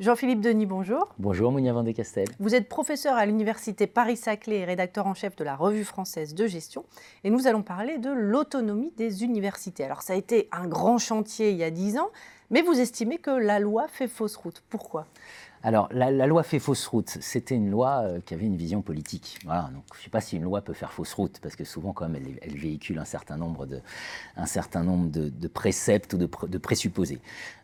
Jean-Philippe Denis, bonjour. Bonjour Mounia Vendée-Castel. Vous êtes professeur à l'Université Paris-Saclay et rédacteur en chef de la Revue française de gestion. Et nous allons parler de l'autonomie des universités. Alors ça a été un grand chantier il y a dix ans, mais vous estimez que la loi fait fausse route. Pourquoi? Alors, la, loi fait fausse route. C'était une loi euh, qui avait une vision politique. Voilà, donc je ne sais pas si une loi peut faire fausse route, parce que souvent, quand même, elle, véhicule un certain nombre de, un certain nombre de, préceptes ou de, présupposés.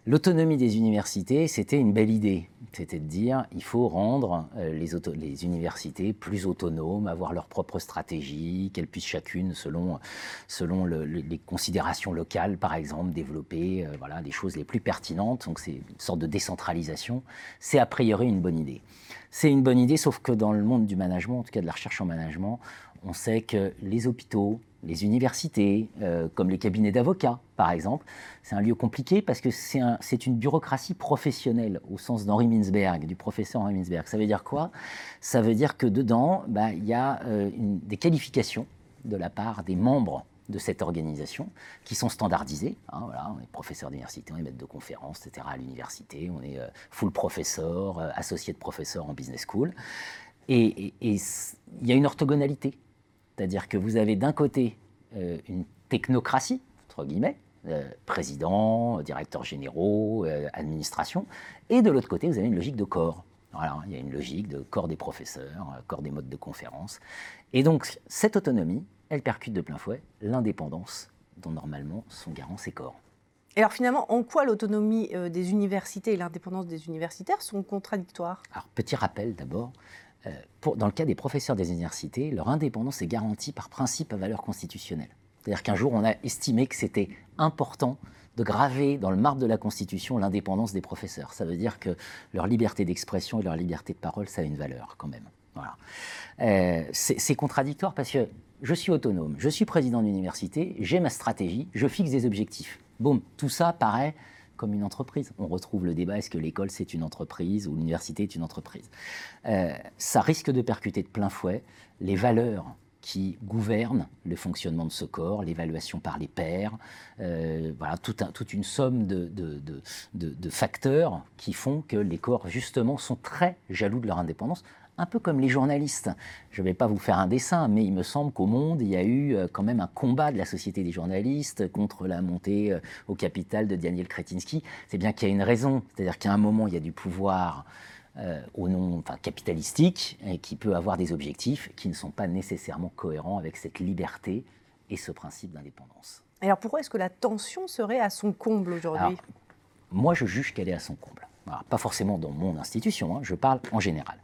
L'autonomie des universités, c'était une belle idée. C'était de dire, il faut rendre euh, les, les, universités plus autonomes, avoir leur propre stratégie, qu'elles puissent chacune, selon, selon les considérations locales, par exemple, développer euh, voilà, les choses les plus pertinentes. Donc c'est une sorte de décentralisation. C'est a priori une bonne idée. C'est une bonne idée, sauf que dans le monde du management, en tout cas de la recherche en management, on sait que les hôpitaux, les universités, euh, comme les cabinets d'avocats, par exemple, c'est un lieu compliqué parce que c'est une bureaucratie professionnelle, au sens d'Henri Mintzberg, du professeur Henri Mintzberg. Ça veut dire quoi? Ça veut dire que dedans, bah, il y a euh, des qualifications de la part des membres de cette organisation qui sont standardisées. Hein, voilà, on est professeur d'université, on est maître de conférence, etc. à l'université, on est euh, full professeur, associé de professeur en business school. Et il y a une orthogonalité c'est-à-dire que vous avez d'un côté euh, une technocratie, entre guillemets, euh, président, directeur généraux, euh, administration, et de l'autre côté, vous avez une logique de corps. Voilà, il y a une logique de corps des professeurs, corps des modes de conférence. Et donc, cette autonomie, elle percute de plein fouet l'indépendance dont normalement sont garants ces corps. Et alors finalement, en quoi l'autonomie des universités et l'indépendance des universitaires sont contradictoires? Alors, petit rappel d'abord, euh, dans le cas des professeurs des universités, leur indépendance est garantie par principe à valeur constitutionnelle. C'est-à-dire qu'un jour, on a estimé que c'était important de graver dans le marbre de la Constitution l'indépendance des professeurs. Ça veut dire que leur liberté d'expression et leur liberté de parole, ça a une valeur quand même. Euh, c'est contradictoire parce que je suis autonome, je suis président d'université, j'ai ma stratégie, je fixe des objectifs. Boum, tout ça paraît comme une entreprise. On retrouve le débat est-ce que l'école c'est une entreprise ou l'université est une entreprise? Euh, Ça risque de percuter de plein fouet les valeurs qui gouvernent le fonctionnement de ce corps, l'évaluation par les pairs, euh, voilà, toute une somme de, facteurs qui font que les corps, justement, sont très jaloux de leur indépendance, un peu comme les journalistes. Je ne vais pas vous faire un dessin, mais il me semble qu'au monde, il y a eu euh, quand même un combat de la société des journalistes contre la montée euh, au capital de Daniel Kretinsky. C'est bien qu'il y a une raison, c'est-à-dire qu'à un moment, il y a du pouvoir euh, au nom enfin, capitalistique et qui peut avoir des objectifs qui ne sont pas nécessairement cohérents avec cette liberté et ce principe d'indépendance. Alors pourquoi est-ce que la tension serait à son comble aujourd'hui? Moi, je juge qu'elle est à son comble pas forcément dans mon institution, hein, je parle en général.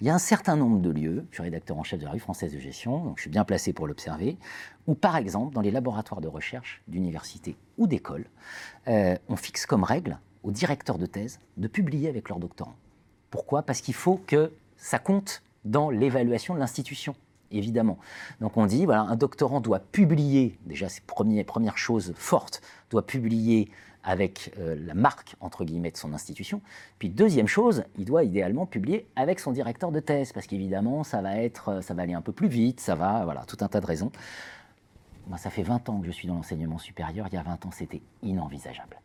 Il y a un certain nombre de lieux, je suis rédacteur en chef de la revue française de gestion, donc je suis bien placé pour l'observer, où par exemple, dans les laboratoires de recherche d'université ou d'école, euh, on fixe comme règle aux directeurs de thèse de publier avec leurs doctorants. Pourquoi? Parce qu'il faut que ça compte dans l'évaluation de l'institution évidemment. Donc on dit, voilà, un doctorant doit publier, déjà c'est première, première chose forte, doit publier avec euh, la marque, entre guillemets, de son institution. Puis deuxième chose, il doit idéalement publier avec son directeur de thèse, parce qu'évidemment, ça va être, euh, ça va aller un peu plus vite, ça va, voilà, tout un tas de raisons. Moi, ça fait 20 ans que je suis dans l'enseignement supérieur. Il y a 20 ans, c'était inenvisageable.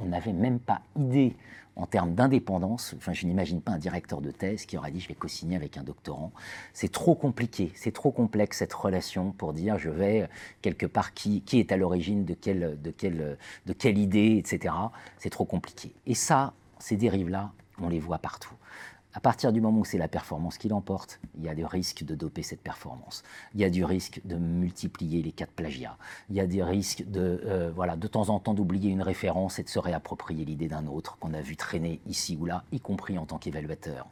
On n'avait même pas idée en termes d'indépendance. Enfin, je n'imagine pas un directeur de thèse qui aurait dit je vais co-signer avec un doctorant. C'est trop compliqué, c'est trop complexe cette relation pour dire je vais quelque part qui, est à l'origine de quelle, quelle idée, etc. C'est trop compliqué. Et ça, ces dérives-là, on les voit partout. À partir du moment où c'est la performance qui l'emporte, il y a des risques de doper cette performance. Il y a du risque de multiplier les cas de plagiat. Il y a des risques de, euh, voilà, de temps en temps d'oublier une référence et de se réapproprier l'idée d'un autre qu'on a vu traîner ici ou là, y compris en tant qu'évaluateur.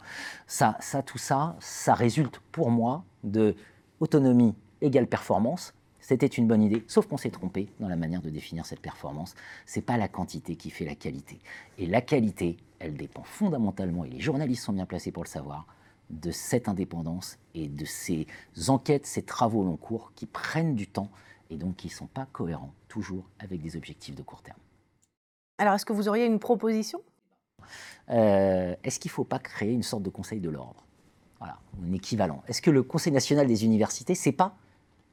Ça, ça, tout ça, ça résulte pour moi de autonomie égale performance, c'était une bonne idée, sauf qu'on s'est trompé dans la manière de définir cette performance. C'est pas la quantité qui fait la qualité. Et la qualité, elle dépend fondamentalement, et les journalistes sont bien placés pour le savoir, de cette indépendance et de ces enquêtes, ces travaux long cours qui prennent du temps et donc qui ne sont pas cohérents toujours avec des objectifs de court terme. Alors, est-ce que vous auriez une proposition? Euh, Est-ce qu'il ne faut pas créer une sorte de conseil de l'ordre? Voilà, un équivalent. Est-ce que le Conseil national des universités, c'est pas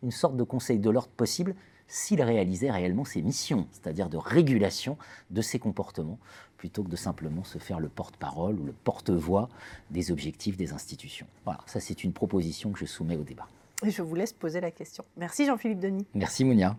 une sorte de conseil de l'ordre possible, s'il réalisait réellement ses missions, c'est-à-dire de régulation de ses comportements, plutôt que de simplement se faire le porte-parole ou le porte-voix des objectifs des institutions. Voilà, ça c'est une proposition que je soumets au débat. Et je vous laisse poser la question. Merci Jean-Philippe Denis. Merci Mounia.